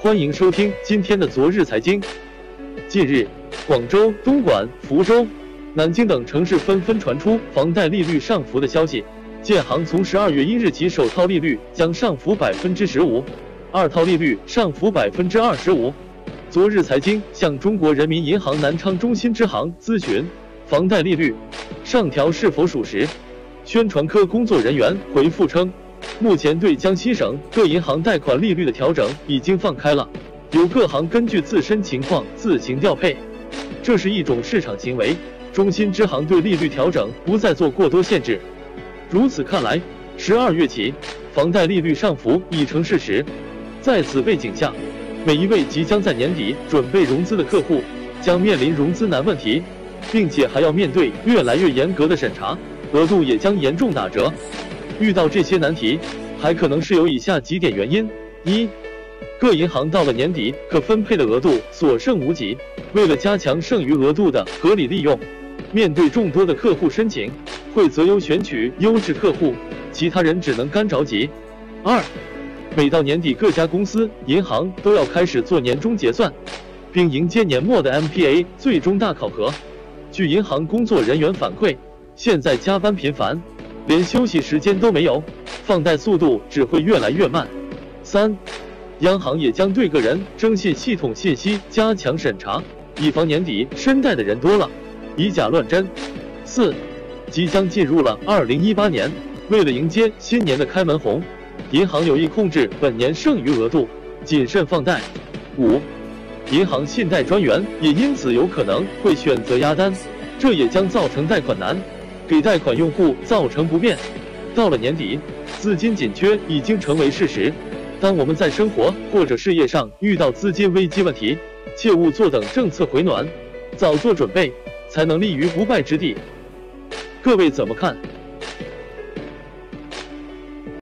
欢迎收听今天的昨日财经。近日，广州、东莞、福州、南京等城市纷纷传出房贷利率上浮的消息。建行从十二月一日起，首套利率将上浮百分之十五，二套利率上浮百分之二十五。昨日财经向中国人民银行南昌中心支行咨询房贷利率上调是否属实，宣传科工作人员回复称。目前对江西省各银行贷款利率的调整已经放开了，由各行根据自身情况自行调配，这是一种市场行为。中心支行对利率调整不再做过多限制。如此看来，十二月起房贷利率上浮已成事实。在此背景下，每一位即将在年底准备融资的客户将面临融资难问题，并且还要面对越来越严格的审查，额度也将严重打折。遇到这些难题，还可能是有以下几点原因：一、各银行到了年底可分配的额度所剩无几，为了加强剩余额度的合理利用，面对众多的客户申请，会择优选取优质客户，其他人只能干着急；二、每到年底，各家公司银行都要开始做年终结算，并迎接年末的 MPA 最终大考核。据银行工作人员反馈，现在加班频繁。连休息时间都没有，放贷速度只会越来越慢。三，央行也将对个人征信系统信息加强审查，以防年底申贷的人多了，以假乱真。四，即将进入了二零一八年，为了迎接新年的开门红，银行有意控制本年剩余额度，谨慎放贷。五，银行信贷专员也因此有可能会选择压单，这也将造成贷款难。给贷款用户造成不便，到了年底，资金紧缺已经成为事实。当我们在生活或者事业上遇到资金危机问题，切勿坐等政策回暖，早做准备，才能立于不败之地。各位怎么看？